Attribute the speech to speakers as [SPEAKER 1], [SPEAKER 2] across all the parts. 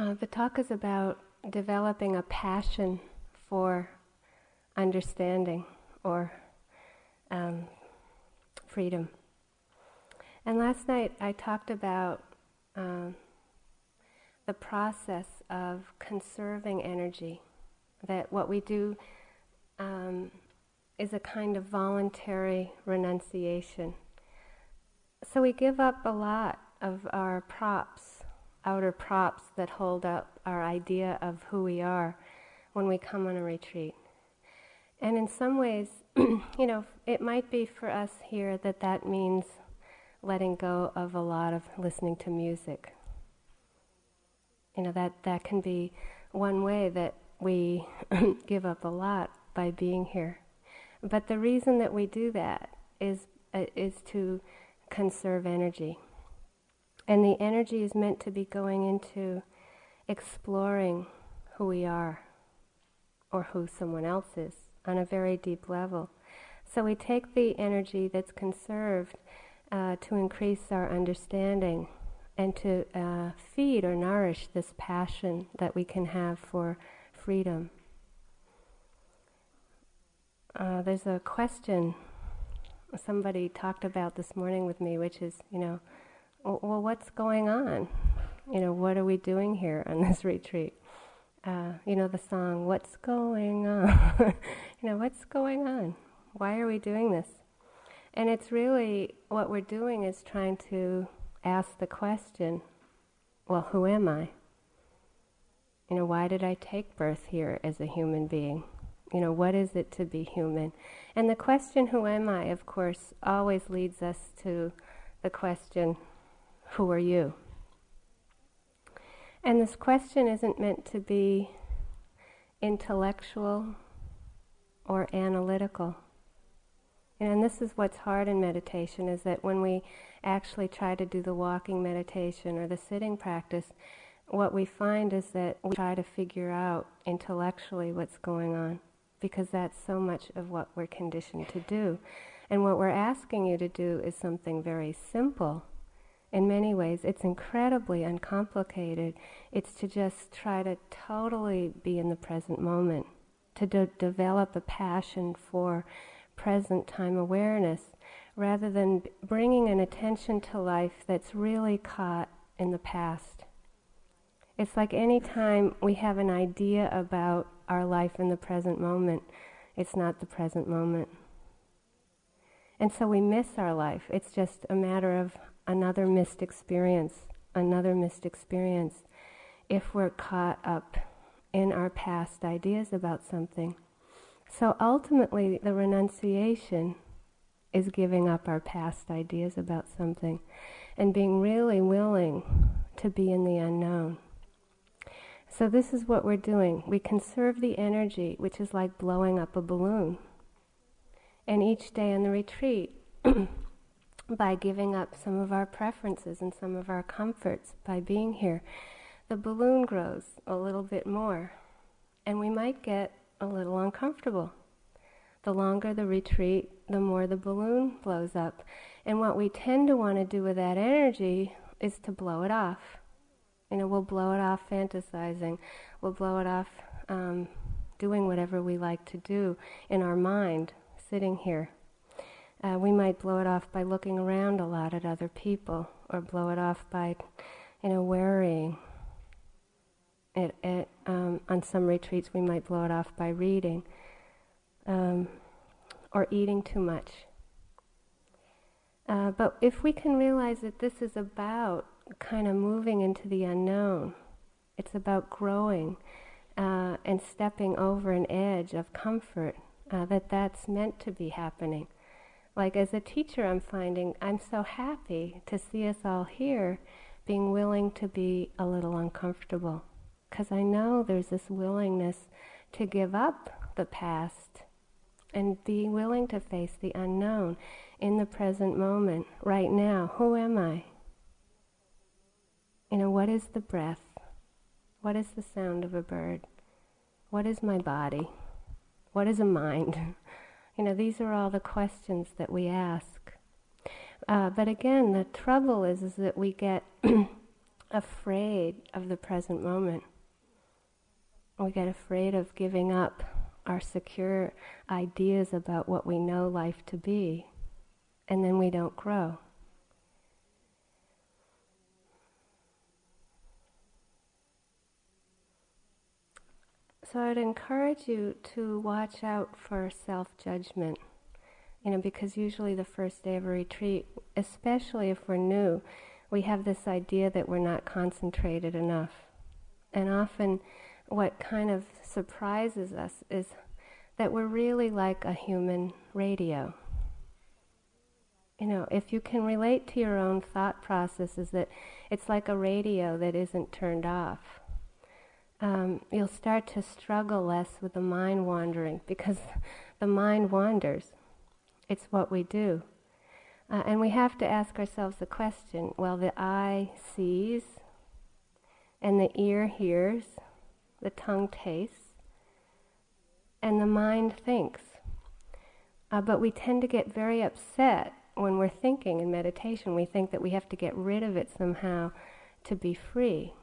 [SPEAKER 1] Uh, the talk is about developing a passion for understanding or um, freedom. And last night I talked about um, the process of conserving energy, that what we do um, is a kind of voluntary renunciation. So we give up a lot of our props, outer props that hold up our idea of who we are when we come on a retreat. And in some ways, you know, it might be for us here that that means letting go of a lot of listening to music. You know, that, that can be one way that we give up a lot by being here. But the reason that we do that is, uh, is to conserve energy. And the energy is meant to be going into exploring who we are or who someone else is on a very deep level. So we take the energy that's conserved uh, to increase our understanding and to uh, feed or nourish this passion that we can have for freedom. Uh, there's a question somebody talked about this morning with me, which is, you know, well, what's going on? You know, what are we doing here on this retreat? Uh, you know, the song, What's Going On? you know, what's going on? Why are we doing this? And it's really what we're doing is trying to ask the question, well, who am I? You know, why did I take birth here as a human being? You know, what is it to be human? And the question, who am I, of course, always leads us to the question, who are you? And this question isn't meant to be intellectual or analytical. And this is what's hard in meditation is that when we actually try to do the walking meditation or the sitting practice, what we find is that we try to figure out intellectually what's going on because that's so much of what we're conditioned to do. And what we're asking you to do is something very simple. In many ways, it's incredibly uncomplicated. It's to just try to totally be in the present moment, to de- develop a passion for present time awareness rather than bringing an attention to life that's really caught in the past. It's like any time we have an idea about our life in the present moment, it's not the present moment. And so we miss our life. It's just a matter of another missed experience, another missed experience, if we're caught up in our past ideas about something. So ultimately, the renunciation is giving up our past ideas about something and being really willing to be in the unknown. So, this is what we're doing. We conserve the energy, which is like blowing up a balloon. And each day in the retreat, by giving up some of our preferences and some of our comforts by being here, the balloon grows a little bit more. And we might get a little uncomfortable. The longer the retreat, the more the balloon blows up. And what we tend to want to do with that energy is to blow it off. You know, we'll blow it off fantasizing. We'll blow it off um, doing whatever we like to do in our mind, sitting here. Uh, we might blow it off by looking around a lot at other people, or blow it off by, you know, worrying. It, it, um, on some retreats, we might blow it off by reading um, or eating too much. Uh, but if we can realize that this is about kind of moving into the unknown, it's about growing uh, and stepping over an edge of comfort, uh, that that's meant to be happening. Like as a teacher, I'm finding I'm so happy to see us all here being willing to be a little uncomfortable. Because I know there's this willingness to give up the past and be willing to face the unknown in the present moment, right now. Who am I? You know, what is the breath? What is the sound of a bird? What is my body? What is a mind? you know, these are all the questions that we ask. Uh, but again, the trouble is, is that we get afraid of the present moment. We get afraid of giving up our secure ideas about what we know life to be, and then we don't grow. So I'd encourage you to watch out for self judgment. You know, because usually the first day of a retreat, especially if we're new, we have this idea that we're not concentrated enough. And often, what kind of surprises us is that we're really like a human radio. You know, if you can relate to your own thought processes, that it's like a radio that isn't turned off um, you'll start to struggle less with the mind wandering because the mind wanders. It's what we do. Uh, and we have to ask ourselves the question well, the eye sees, and the ear hears, the tongue tastes, and the mind thinks. Uh, but we tend to get very upset when we're thinking in meditation. We think that we have to get rid of it somehow to be free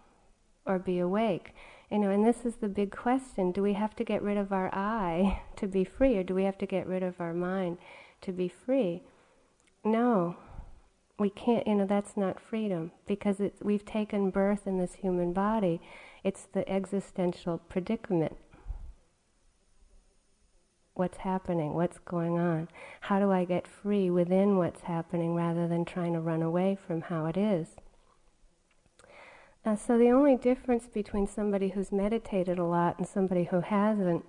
[SPEAKER 1] or be awake. You know, and this is the big question. Do we have to get rid of our I to be free, or do we have to get rid of our mind to be free? No, we can't, you know, that's not freedom because we've taken birth in this human body. It's the existential predicament. What's happening? What's going on? How do I get free within what's happening rather than trying to run away from how it is? Uh, so the only difference between somebody who's meditated a lot and somebody who hasn't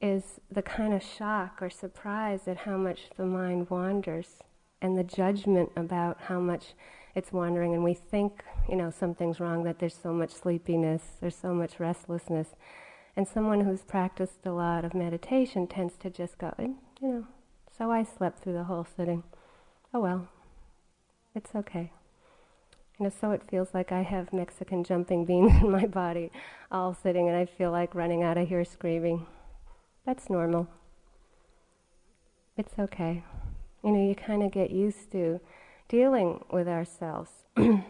[SPEAKER 1] is the kind of shock or surprise at how much the mind wanders and the judgment about how much it's wandering. And we think you know something's wrong that there's so much sleepiness there's so much restlessness. And someone who's practiced a lot of meditation tends to just go you know so i slept through the whole sitting. Oh well it's okay so it feels like I have Mexican jumping beans in my body, all sitting, and I feel like running out of here screaming. That's normal. It's okay. You know, you kind of get used to dealing with ourselves. and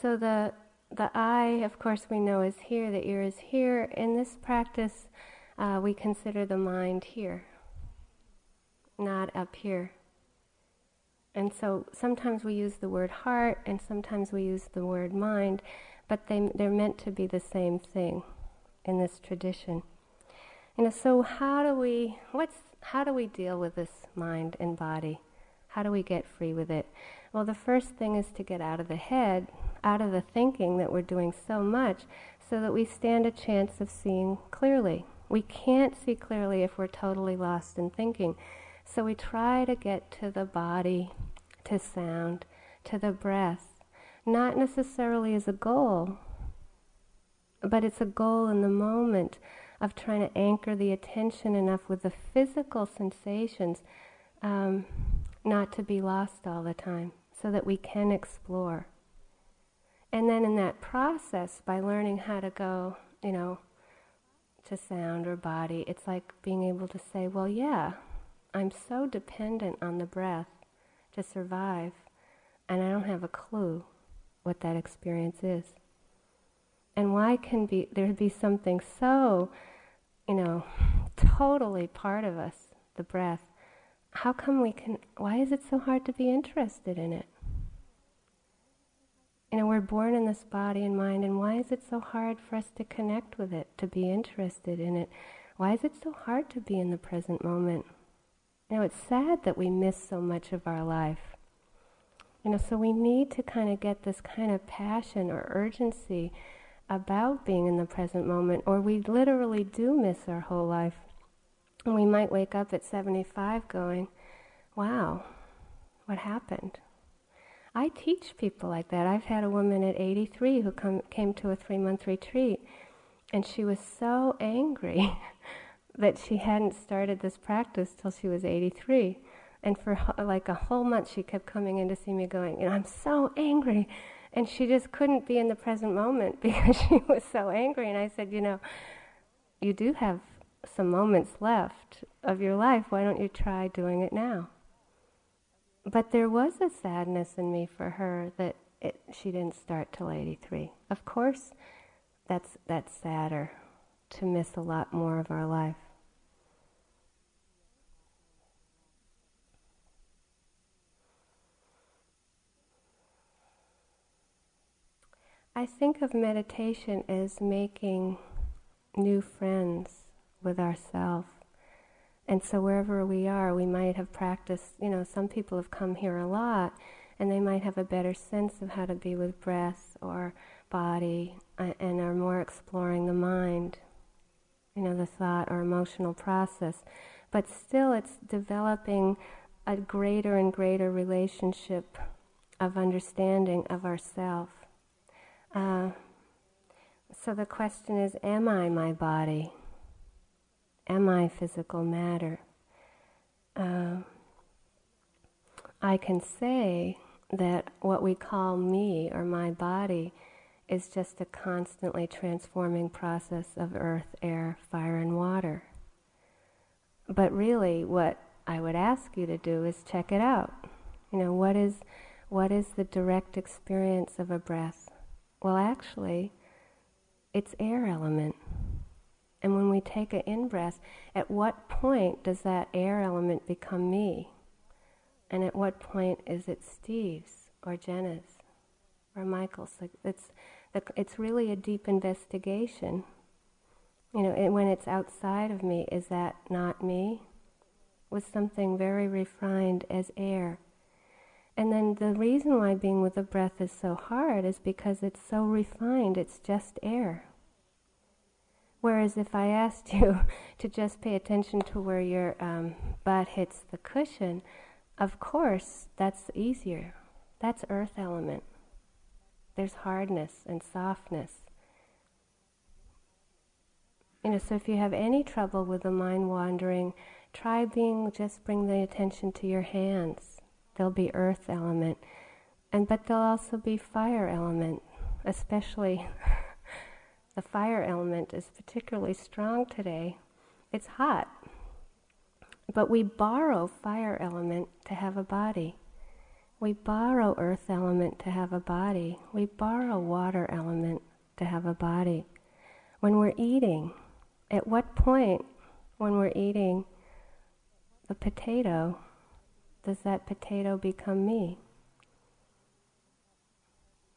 [SPEAKER 1] so the the eye, of course, we know is here. The ear is here. In this practice, uh, we consider the mind here, not up here. And so sometimes we use the word heart and sometimes we use the word mind, but they, they're meant to be the same thing in this tradition. You know, so how do we what's how do we deal with this mind and body? How do we get free with it? Well, the first thing is to get out of the head, out of the thinking that we're doing so much, so that we stand a chance of seeing clearly. We can't see clearly if we're totally lost in thinking. So we try to get to the body, to sound, to the breath, not necessarily as a goal, but it's a goal in the moment of trying to anchor the attention enough with the physical sensations um, not to be lost all the time so that we can explore. And then in that process, by learning how to go, you know, to sound or body, it's like being able to say, well, yeah, I'm so dependent on the breath to survive, and I don't have a clue what that experience is. And why can be there be something so, you know, totally part of us, the breath? How come we can? Why is it so hard to be interested in it? You know, we're born in this body and mind, and why is it so hard for us to connect with it, to be interested in it? Why is it so hard to be in the present moment? Know, it's sad that we miss so much of our life. You know, so we need to kind of get this kind of passion or urgency about being in the present moment, or we literally do miss our whole life. And we might wake up at 75 going, wow, what happened? I teach people like that. I've had a woman at 83 who come, came to a three month retreat, and she was so angry that she hadn't started this practice till she was 83. And for like a whole month, she kept coming in to see me going, you know, I'm so angry. And she just couldn't be in the present moment because she was so angry. And I said, you know, you do have some moments left of your life. Why don't you try doing it now? But there was a sadness in me for her that it, she didn't start till 83. Of course, that's, that's sadder to miss a lot more of our life. I think of meditation as making new friends with ourselves. And so wherever we are, we might have practiced, you know, some people have come here a lot and they might have a better sense of how to be with breath or body uh, and are more exploring the mind, you know, the thought or emotional process. But still, it's developing a greater and greater relationship of understanding of ourself. Uh, so the question is Am I my body? Am I physical matter? Uh, I can say that what we call me or my body is just a constantly transforming process of earth, air, fire, and water. But really, what I would ask you to do is check it out. You know, what is, what is the direct experience of a breath? Well, actually, it's air element. And when we take an in breath, at what point does that air element become me? And at what point is it Steve's or Jenna's or Michael's? It's, it's really a deep investigation. You know, when it's outside of me, is that not me? With something very refined as air. And then the reason why being with the breath is so hard is because it's so refined, it's just air. Whereas if I asked you to just pay attention to where your um, butt hits the cushion, of course, that's easier. That's earth element. There's hardness and softness. You know, so if you have any trouble with the mind wandering, try being just bring the attention to your hands There'll be earth element, and but there'll also be fire element, especially the fire element is particularly strong today. It's hot, but we borrow fire element to have a body. We borrow earth element to have a body. We borrow water element to have a body. When we're eating, at what point when we're eating the potato does that potato become me?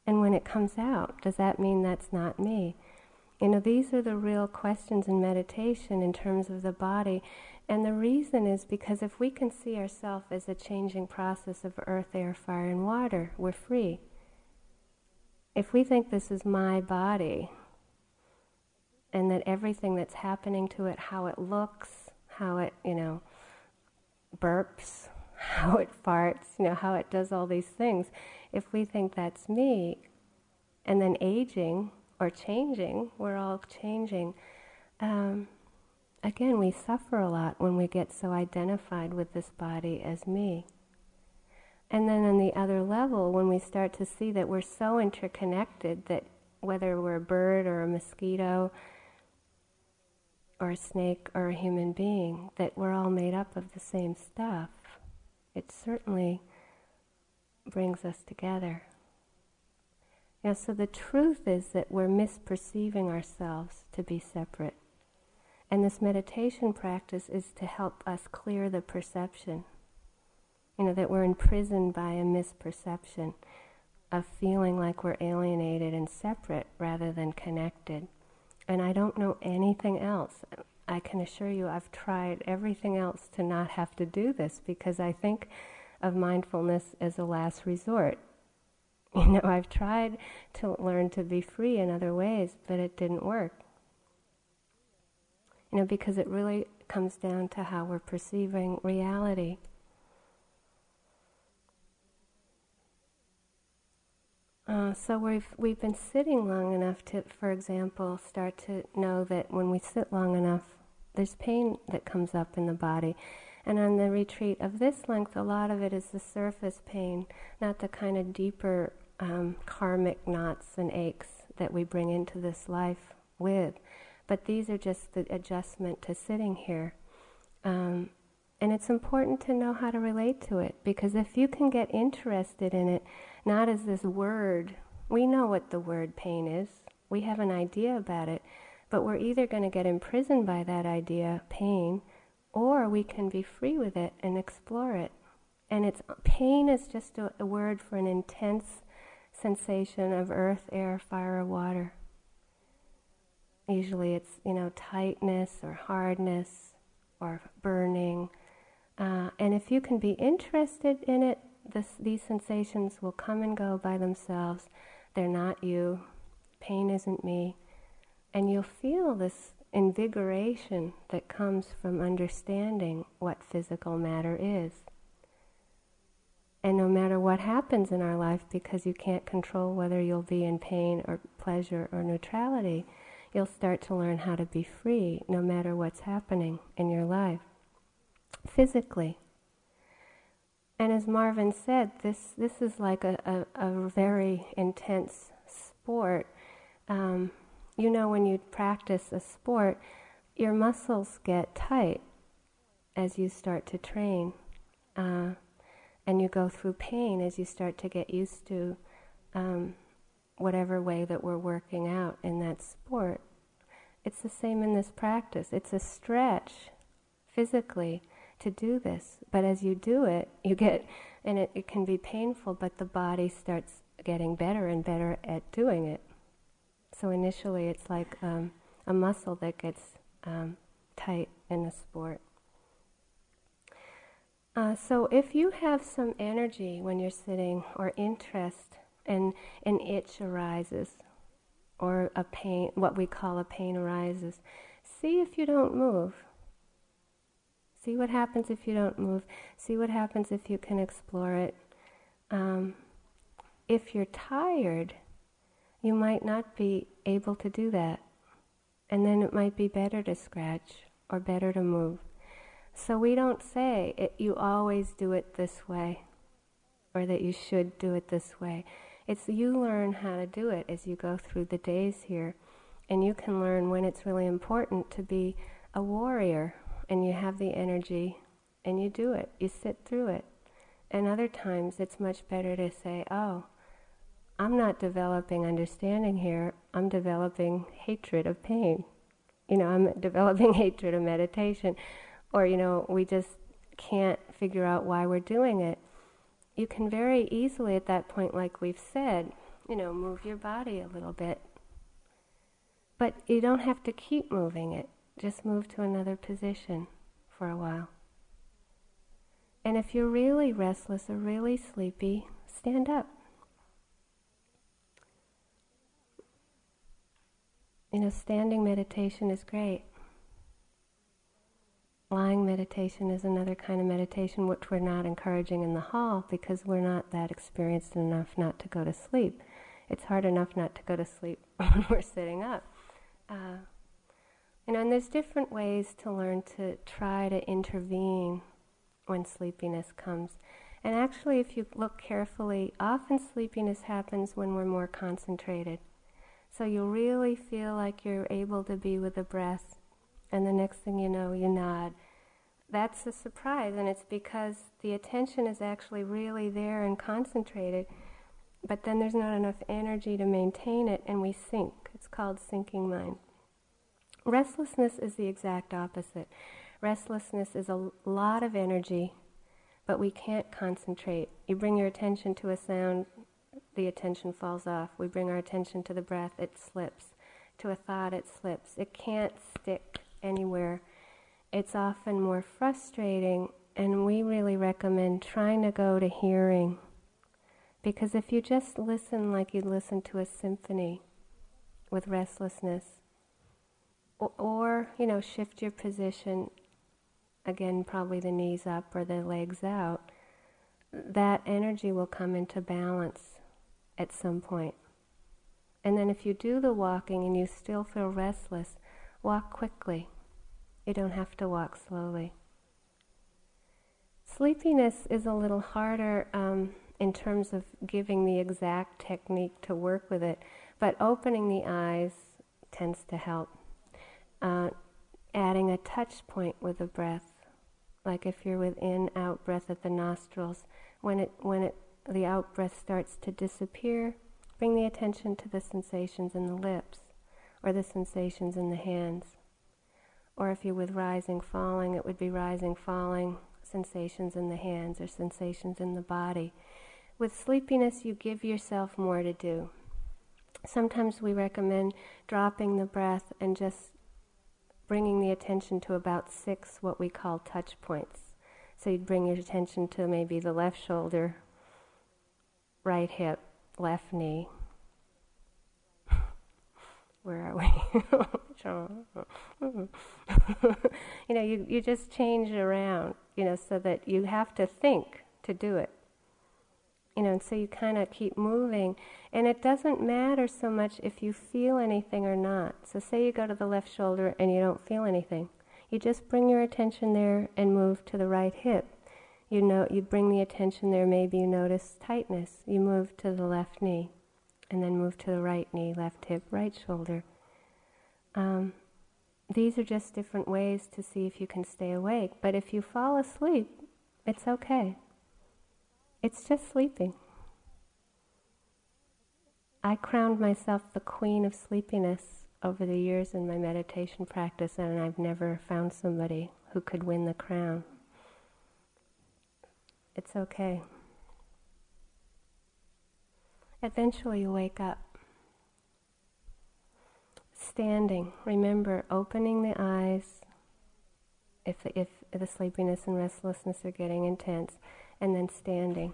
[SPEAKER 1] And when it comes out, does that mean that's not me? You know, these are the real questions in meditation in terms of the body. And the reason is because if we can see ourselves as a changing process of earth, air, fire, and water, we're free. If we think this is my body, and that everything that's happening to it, how it looks, how it, you know, burps, how it farts, you know, how it does all these things. If we think that's me, and then aging or changing, we're all changing. Um, again, we suffer a lot when we get so identified with this body as me. And then on the other level, when we start to see that we're so interconnected that whether we're a bird or a mosquito or a snake or a human being, that we're all made up of the same stuff it certainly brings us together. Yeah, so the truth is that we're misperceiving ourselves to be separate. And this meditation practice is to help us clear the perception. You know, that we're imprisoned by a misperception of feeling like we're alienated and separate rather than connected. And I don't know anything else. I can assure you I've tried everything else to not have to do this because I think of mindfulness as a last resort. You know, I've tried to learn to be free in other ways, but it didn't work. You know, because it really comes down to how we're perceiving reality. Uh, so we've we've been sitting long enough to, for example, start to know that when we sit long enough, there's pain that comes up in the body. And on the retreat of this length, a lot of it is the surface pain, not the kind of deeper um, karmic knots and aches that we bring into this life with. But these are just the adjustment to sitting here. Um, and it's important to know how to relate to it because if you can get interested in it, not as this word. We know what the word pain is, we have an idea about it, but we're either going to get imprisoned by that idea, pain, or we can be free with it and explore it. And it's pain is just a, a word for an intense sensation of earth, air, fire, or water. Usually it's, you know, tightness or hardness or burning. Uh, and if you can be interested in it, this, these sensations will come and go by themselves. They're not you. Pain isn't me. And you'll feel this invigoration that comes from understanding what physical matter is. And no matter what happens in our life, because you can't control whether you'll be in pain or pleasure or neutrality, you'll start to learn how to be free no matter what's happening in your life, physically. And as Marvin said, this, this is like a, a, a very intense sport. Um, you know, when you practice a sport, your muscles get tight as you start to train. Uh, and you go through pain as you start to get used to um, whatever way that we're working out in that sport. It's the same in this practice. It's a stretch physically to do this, but as you do it, you get, and it, it can be painful, but the body starts getting better and better at doing it. So initially, it's like um, a muscle that gets um, tight in a sport. Uh, so if you have some energy when you're sitting or interest and an itch arises or a pain, what we call a pain arises, see if you don't move. See what happens if you don't move. See what happens if you can explore it. Um, if you're tired, you might not be able to do that. And then it might be better to scratch or better to move. So we don't say it, you always do it this way or that you should do it this way. It's you learn how to do it as you go through the days here. And you can learn when it's really important to be a warrior and you have the energy and you do it. You sit through it. And other times it's much better to say, oh, I'm not developing understanding here, I'm developing hatred of pain. You know, I'm developing hatred of meditation. Or, you know, we just can't figure out why we're doing it. You can very easily, at that point, like we've said, you know, move your body a little bit. But you don't have to keep moving it, just move to another position for a while. And if you're really restless or really sleepy, stand up. You know, standing meditation is great. Lying meditation is another kind of meditation which we're not encouraging in the hall because we're not that experienced enough not to go to sleep. It's hard enough not to go to sleep when we're sitting up. Uh, you know, and there's different ways to learn to try to intervene when sleepiness comes. And actually, if you look carefully, often sleepiness happens when we're more concentrated. So you really feel like you're able to be with the breath, and the next thing you know, you nod. That's a surprise, and it's because the attention is actually really there and concentrated, but then there's not enough energy to maintain it, and we sink. It's called sinking mind. Restlessness is the exact opposite. Restlessness is a lot of energy, but we can't concentrate. You bring your attention to a sound, the attention falls off. We bring our attention to the breath, it slips. To a thought, it slips. It can't stick anywhere. It's often more frustrating, and we really recommend trying to go to hearing. Because if you just listen like you'd listen to a symphony with restlessness, or, or you know, shift your position, again, probably the knees up or the legs out, that energy will come into balance at some point. And then if you do the walking and you still feel restless, walk quickly. You don't have to walk slowly. Sleepiness is a little harder um, in terms of giving the exact technique to work with it, but opening the eyes tends to help. Uh, adding a touch point with the breath, like if you're with in out breath at the nostrils, when it when it the out breath starts to disappear, bring the attention to the sensations in the lips or the sensations in the hands. Or if you're with rising, falling, it would be rising, falling, sensations in the hands or sensations in the body. With sleepiness, you give yourself more to do. Sometimes we recommend dropping the breath and just bringing the attention to about six what we call touch points. So you'd bring your attention to maybe the left shoulder, right hip, left knee. Where are we? you know, you, you just change it around, you know, so that you have to think to do it. You know, and so you kind of keep moving. And it doesn't matter so much if you feel anything or not. So, say you go to the left shoulder and you don't feel anything. You just bring your attention there and move to the right hip. You know, you bring the attention there, maybe you notice tightness. You move to the left knee and then move to the right knee, left hip, right shoulder. Um, these are just different ways to see if you can stay awake. But if you fall asleep, it's okay. It's just sleeping. I crowned myself the queen of sleepiness over the years in my meditation practice, and I've never found somebody who could win the crown. It's okay. Eventually, you wake up. Standing, remember opening the eyes if, if the sleepiness and restlessness are getting intense, and then standing.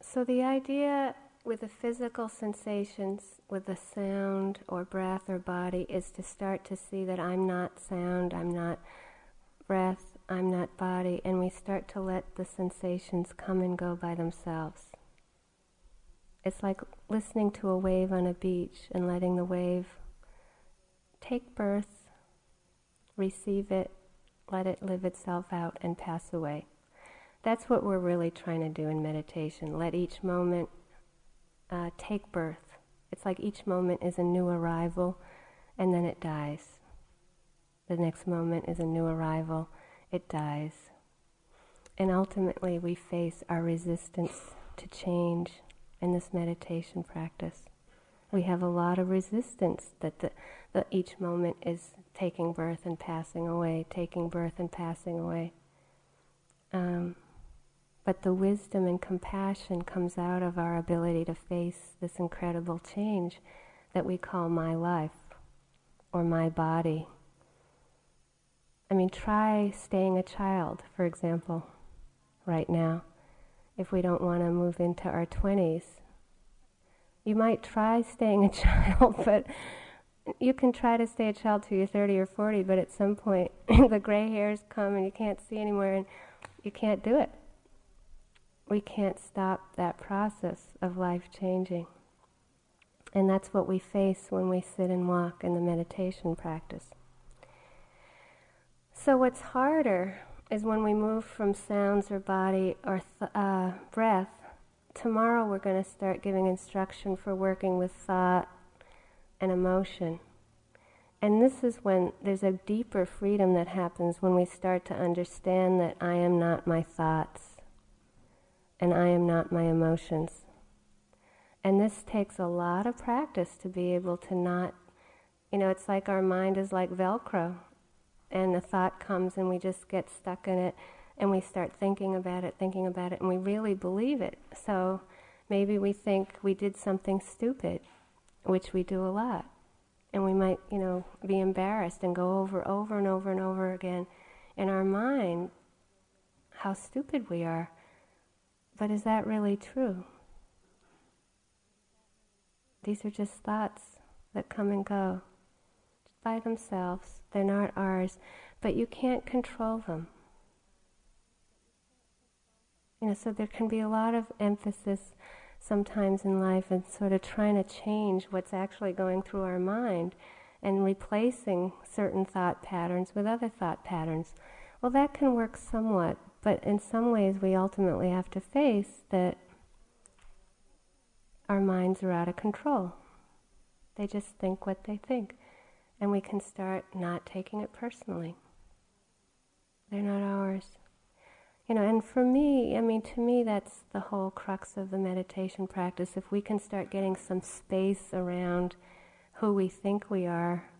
[SPEAKER 1] So, the idea with the physical sensations, with the sound or breath or body, is to start to see that I'm not sound, I'm not breath, I'm not body, and we start to let the sensations come and go by themselves. It's like listening to a wave on a beach and letting the wave take birth, receive it, let it live itself out, and pass away. That's what we're really trying to do in meditation. Let each moment uh, take birth. It's like each moment is a new arrival and then it dies. The next moment is a new arrival, it dies. And ultimately, we face our resistance to change in this meditation practice. We have a lot of resistance that the, each moment is taking birth and passing away, taking birth and passing away. Um, but the wisdom and compassion comes out of our ability to face this incredible change that we call my life or my body. I mean, try staying a child, for example, right now, if we don't want to move into our 20s. You might try staying a child, but you can try to stay a child till you're 30 or 40, but at some point the gray hairs come and you can't see anymore and you can't do it we can't stop that process of life changing. And that's what we face when we sit and walk in the meditation practice. So, what's harder is when we move from sounds or body or th- uh, breath. Tomorrow, we're going to start giving instruction for working with thought and emotion. And this is when there's a deeper freedom that happens when we start to understand that I am not my thoughts and I am not my emotions. And this takes a lot of practice to be able to not, you know, it's like our mind is like Velcro, and the thought comes and we just get stuck in it and we start thinking about it, thinking about it, and we really believe it. So maybe we think we did something stupid, which we do a lot. And we might, you know, be embarrassed and go over, over and over and over again in our mind how stupid we are. But is that really true? These are just thoughts that come and go by themselves. They're not ours, but you can't control them. You know, so there can be a lot of emphasis sometimes in life and sort of trying to change what's actually going through our mind and replacing certain thought patterns with other thought patterns. Well, that can work somewhat, but in some ways, we ultimately have to face that our minds are out of control. They just think what they think. And we can start not taking it personally. They're not ours. You know, and for me, I mean, to me, that's the whole crux of the meditation practice. If we can start getting some space around who we think we are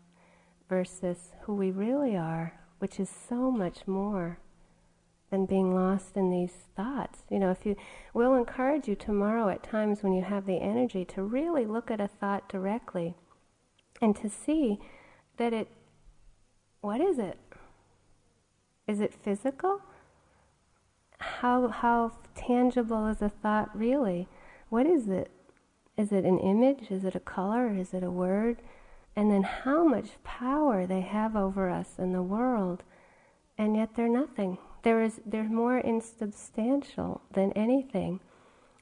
[SPEAKER 1] versus who we really are, which is so much more than being lost in these thoughts. You know, if you, we'll encourage you tomorrow at times when you have the energy to really look at a thought directly and to see that it, what is it? Is it physical? How, how tangible is a thought really? What is it? Is it an image? Is it a color? Is it a word? And then how much power they have over us in the world, and yet they're nothing. There is, they're more insubstantial than anything.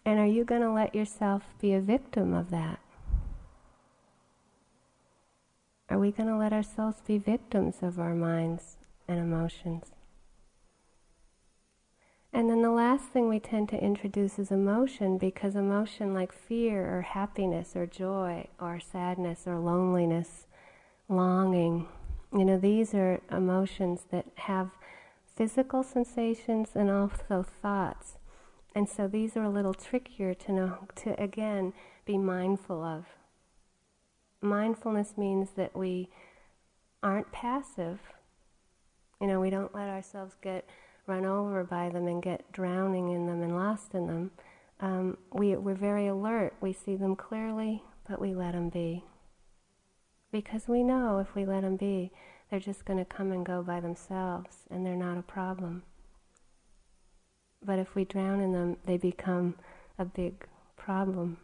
[SPEAKER 1] And are you going to let yourself be a victim of that? Are we going to let ourselves be victims of our minds and emotions? And then the last thing we tend to introduce is emotion because emotion like fear or happiness or joy or sadness or loneliness, longing, you know, these are emotions that have physical sensations and also thoughts. And so these are a little trickier to know, to again be mindful of. Mindfulness means that we aren't passive. You know, we don't let ourselves get run over by them and get drowning in them and lost in them. Um, we, we're very alert. We see them clearly, but we let them be. Because we know if we let them be, they're just going to come and go by themselves and they're not a problem. But if we drown in them, they become a big problem.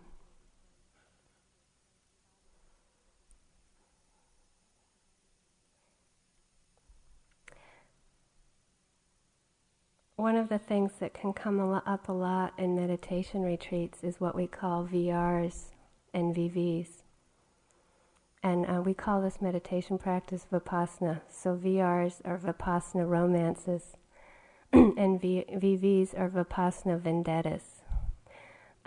[SPEAKER 1] One of the things that can come up a lot in meditation retreats is what we call VRs and VVs. And uh, we call this meditation practice Vipassana. So VRs are Vipassana romances, and v- VVs are Vipassana vendettas.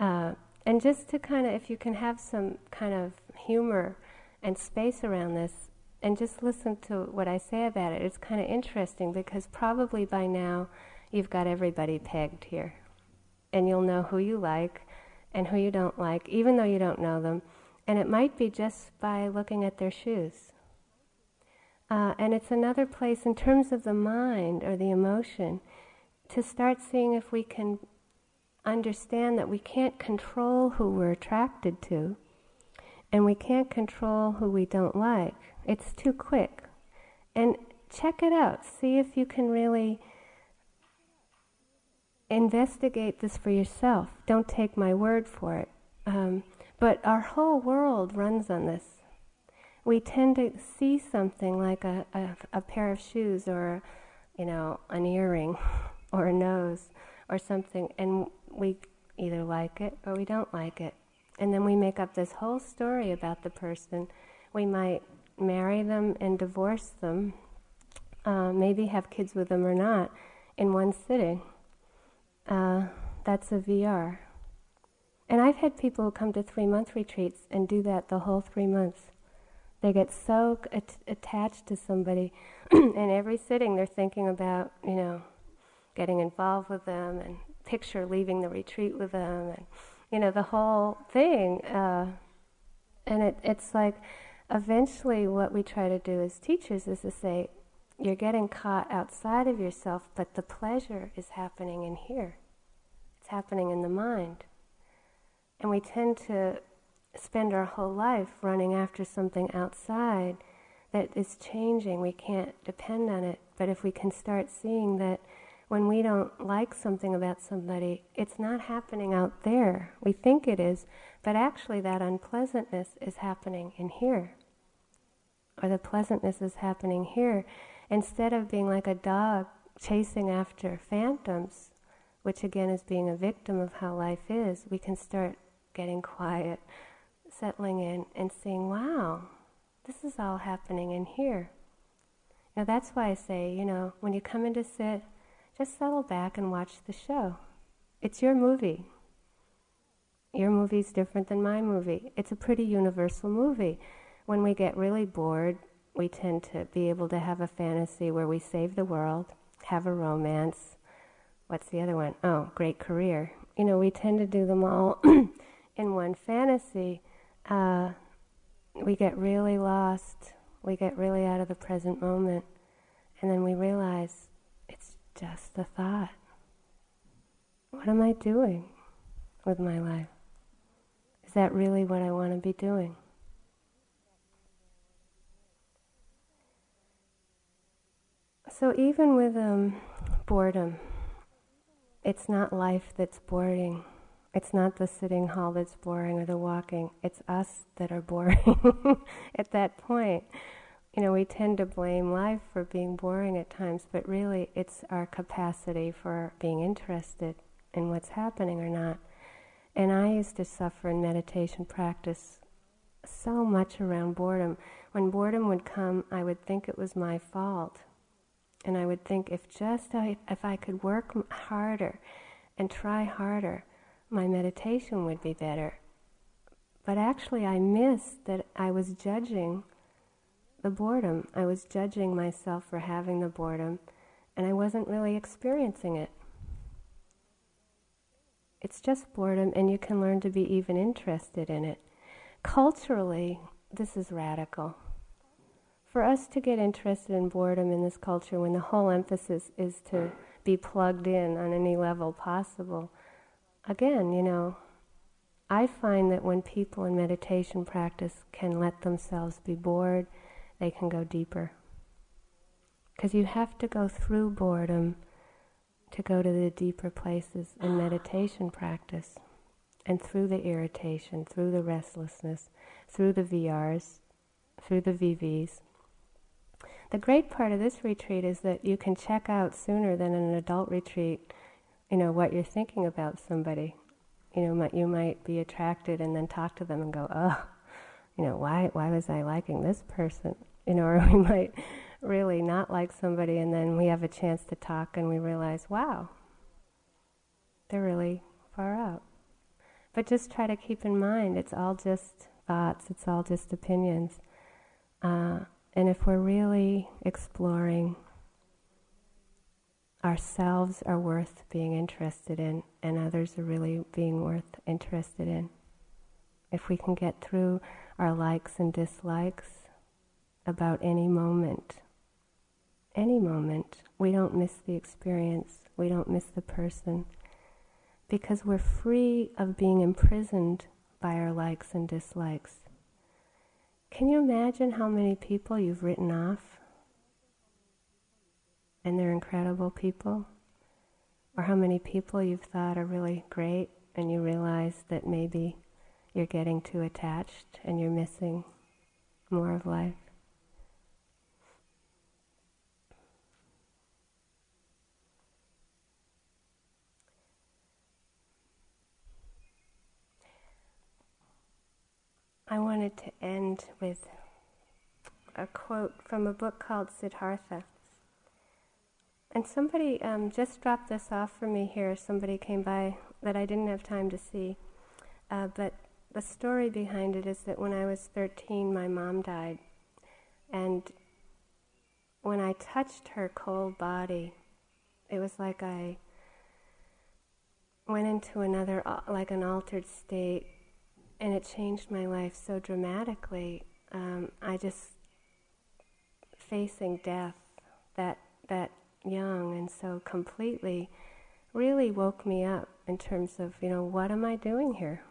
[SPEAKER 1] Uh, and just to kind of, if you can have some kind of humor and space around this, and just listen to what I say about it, it's kind of interesting because probably by now you've got everybody pegged here. And you'll know who you like and who you don't like, even though you don't know them and it might be just by looking at their shoes. Uh, and it's another place in terms of the mind or the emotion to start seeing if we can understand that we can't control who we're attracted to and we can't control who we don't like. It's too quick. And check it out. See if you can really investigate this for yourself. Don't take my word for it. Um, but our whole world runs on this. We tend to see something like a, a, a pair of shoes or, you know, an earring or a nose or something, and we either like it or we don't like it. And then we make up this whole story about the person. We might marry them and divorce them, uh, maybe have kids with them or not, in one sitting. Uh, that's a VR. And I've had people come to three month retreats and do that the whole three months. They get so at- attached to somebody, and every sitting they're thinking about, you know, getting involved with them and picture leaving the retreat with them, and, you know, the whole thing. Uh, and it, it's like eventually what we try to do as teachers is to say, you're getting caught outside of yourself, but the pleasure is happening in here. It's happening in the mind. And we tend to spend our whole life running after something outside that is changing. We can't depend on it. But if we can start seeing that when we don't like something about somebody, it's not happening out there. We think it is, but actually that unpleasantness is happening in here. Or the pleasantness is happening here. Instead of being like a dog chasing after phantoms, which again is being a victim of how life is, we can start getting quiet, settling in, and seeing, wow, this is all happening in here. Now that's why I say, you know, when you come in to sit, just settle back and watch the show. It's your movie. Your movie's different than my movie. It's a pretty universal movie. When we get really bored, we tend to be able to have a fantasy where we save the world, have a romance, what's the other one? Oh, great career. You know, we tend to do them all in one fantasy. Uh, we get really lost. We get really out of the present moment. And then we realize it's just a thought. What am I doing with my life? Is that really what I want to be doing? So even with um, boredom, it's not life that's boring. It's not the sitting hall that's boring or the walking. It's us that are boring at that point. You know, we tend to blame life for being boring at times, but really it's our capacity for being interested in what's happening or not. And I used to suffer in meditation practice so much around boredom. When boredom would come, I would think it was my fault and I would think if just I, if I could work harder and try harder, my meditation would be better. But actually, I missed that I was judging the boredom. I was judging myself for having the boredom, and I wasn't really experiencing it. It's just boredom, and you can learn to be even interested in it. Culturally, this is radical for us to get interested in boredom in this culture when the whole emphasis is to be plugged in on any level possible, again, you know, I find that when people in meditation practice can let themselves be bored, they can go deeper. Because you have to go through boredom to go to the deeper places in meditation practice. And through the irritation, through the restlessness, through the VRs, through the VVs. The great part of this retreat is that you can check out sooner than an adult retreat, you know, what you're thinking about somebody. You know, you might be attracted and then talk to them and go, oh, you know, why, why was I liking this person? You know, or we might really not like somebody and then we have a chance to talk and we realize, wow, they're really far out. But just try to keep in mind it's all just thoughts, it's all just opinions. Uh, and if we're really exploring ourselves are worth being interested in, and others are really being worth interested in, if we can get through our likes and dislikes about any moment, any moment, we don't miss the experience, we don't miss the person, because we're free of being imprisoned by our likes and dislikes. Can you imagine how many people you've written off? And they're incredible people? Or how many people you've thought are really great and you realize that maybe you're getting too attached and you're missing more of life? I wanted to end with a quote from a book called Siddhartha. And somebody um, just dropped this off for me here. Somebody came by that I didn't have time to see. Uh, but the story behind it is that when I was 13, my mom died. And when I touched her cold body, it was like I went into another, uh, like an altered state and it changed my life so dramatically. Um, I just facing death that that young and so completely really woke me up in terms of you know what am I doing here?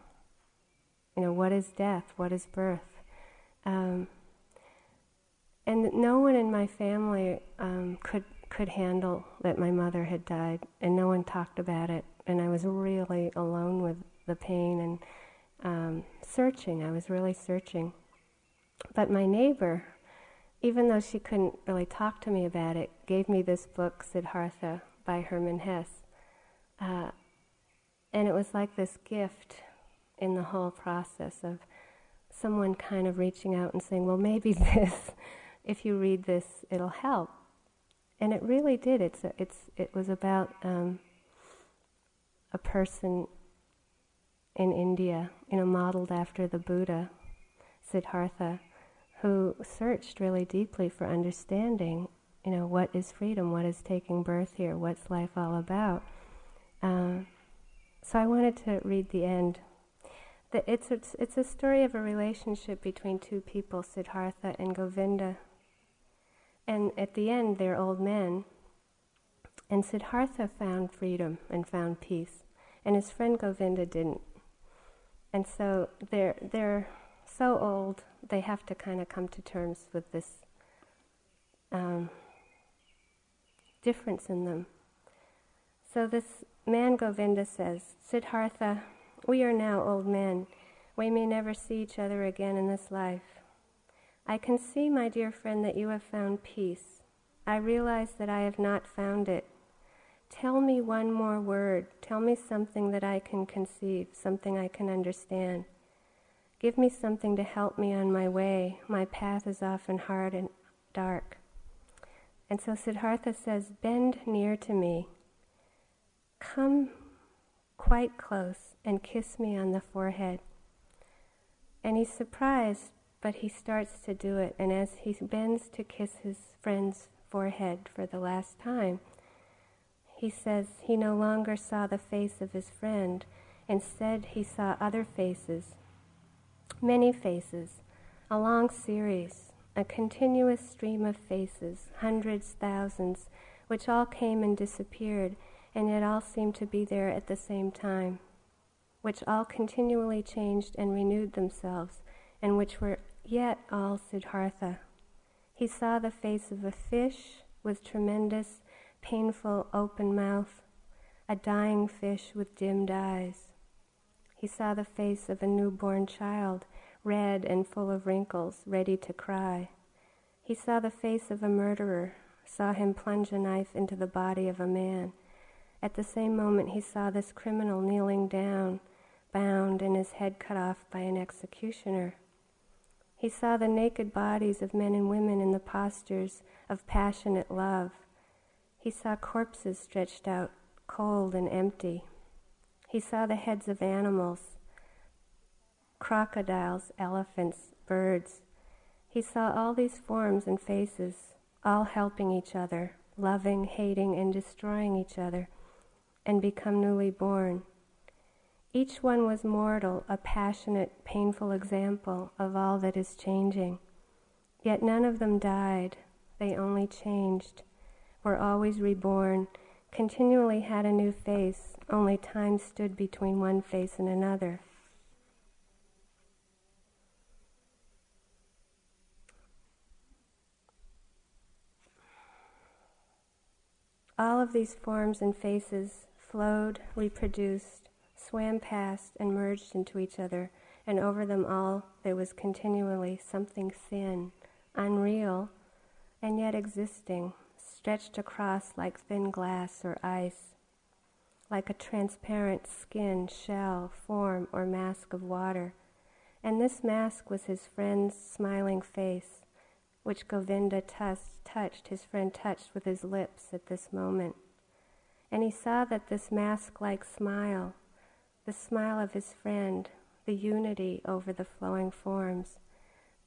[SPEAKER 1] You know what is death? What is birth? Um, and no one in my family um, could could handle that my mother had died, and no one talked about it. And I was really alone with the pain and um, searching. I was really searching. But my neighbor, even though she couldn't really talk to me about it, gave me this book, Siddhartha, by Hermann Hesse. Uh, and it was like this gift in the whole process of someone kind of reaching out and saying, well, maybe this, if you read this, it'll help. And it really did. It's, a, it's, it was about um, a person in India, you know, modeled after the Buddha, Siddhartha, who searched really deeply for understanding, you know, what is freedom, what is taking birth here, what's life all about. Uh, so I wanted to read the end. The, it's, it's, it's a story of a relationship between two people, Siddhartha and Govinda. And at the end, they're old men. And Siddhartha found freedom and found peace, and his friend Govinda didn't. And so they're, they're so old, they have to kind of come to terms with this um, difference in them. So this man Govinda says, Siddhartha, we are now old men. We may never see each other again in this life. I can see, my dear friend, that you have found peace. I realize that I have not found it. Tell me one more word. Tell me something that I can conceive, something I can understand. Give me something to help me on my way. My path is often hard and dark. And so Siddhartha says, Bend near to me. Come quite close and kiss me on the forehead. And he's surprised, but he starts to do it. And as he bends to kiss his friend's forehead for the last time, he says he no longer saw the face of his friend. Instead, he saw other faces, many faces, a long series, a continuous stream of faces, hundreds, thousands, which all came and disappeared, and yet all seemed to be there at the same time, which all continually changed and renewed themselves, and which were yet all Siddhartha. He saw the face of a fish with tremendous, painful open mouth, a dying fish with dimmed eyes. He saw the face of a newborn child, red and full of wrinkles, ready to cry. He saw the face of a murderer, saw him plunge a knife into the body of a man at the same moment, he saw this criminal kneeling down, bound, and his head cut off by an executioner. He saw the naked bodies of men and women in the postures of passionate love. He saw corpses stretched out, cold and empty. He saw the heads of animals, crocodiles, elephants, birds. He saw all these forms and faces, all helping each other, loving, hating, and destroying each other and become newly born. Each one was mortal, a passionate, painful example of all that is changing. Yet none of them died, they only changed, were always reborn, continually had a new face, only time stood between one face and another. All of these forms and faces flowed, reproduced, swam past, and merged into each other, and over them all there was continually something thin, unreal, and yet existing, stretched across like thin glass or ice, like a transparent skin, shell, form, or mask of water. And this mask was his friend's smiling face, which Govinda touched, his friend touched with his lips at this moment. And he saw that this mask like smile, the smile of his friend, the unity over the flowing forms,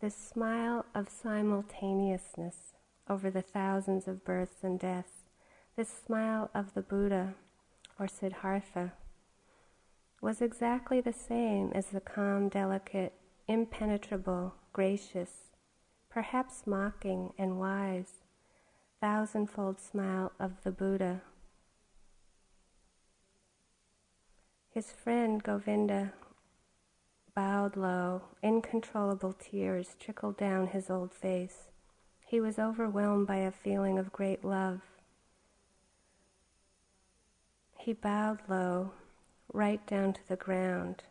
[SPEAKER 1] this smile of simultaneousness over the thousands of births and deaths, this smile of the Buddha or Siddhartha, was exactly the same as the calm, delicate, impenetrable, gracious, perhaps mocking and wise, thousandfold smile of the Buddha His friend Govinda bowed low. Incontrollable tears trickled down his old face. He was overwhelmed by a feeling of great love. He bowed low, right down to the ground,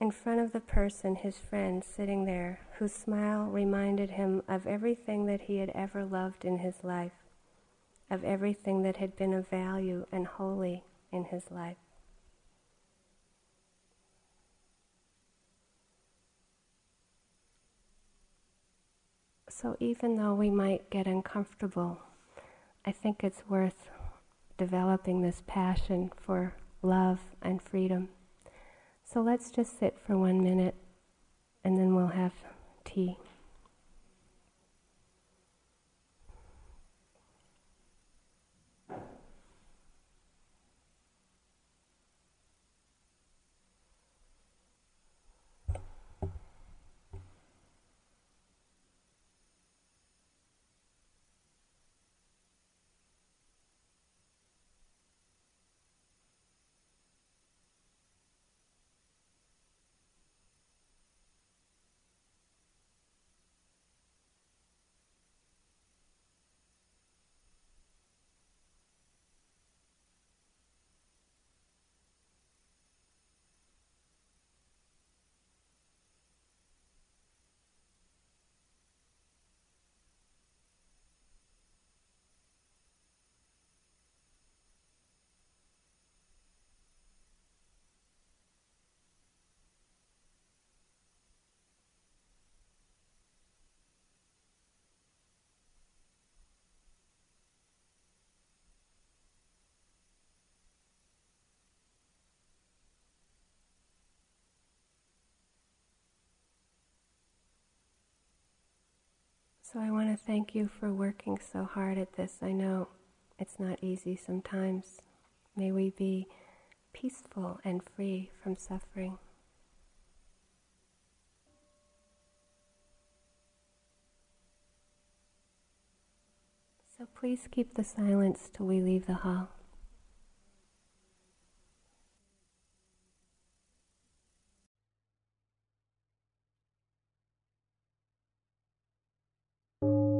[SPEAKER 1] in front of the person, his friend, sitting there, whose smile reminded him of everything that he had ever loved in his life, of everything that had been of value and holy in his life. So, even though we might get uncomfortable, I think it's worth developing this passion for love and freedom. So, let's just sit for one minute and then we'll have tea. So I want to thank you for working so hard at this. I know it's not easy sometimes. May we be peaceful and free from suffering. So please keep the silence till we leave the hall.
[SPEAKER 2] you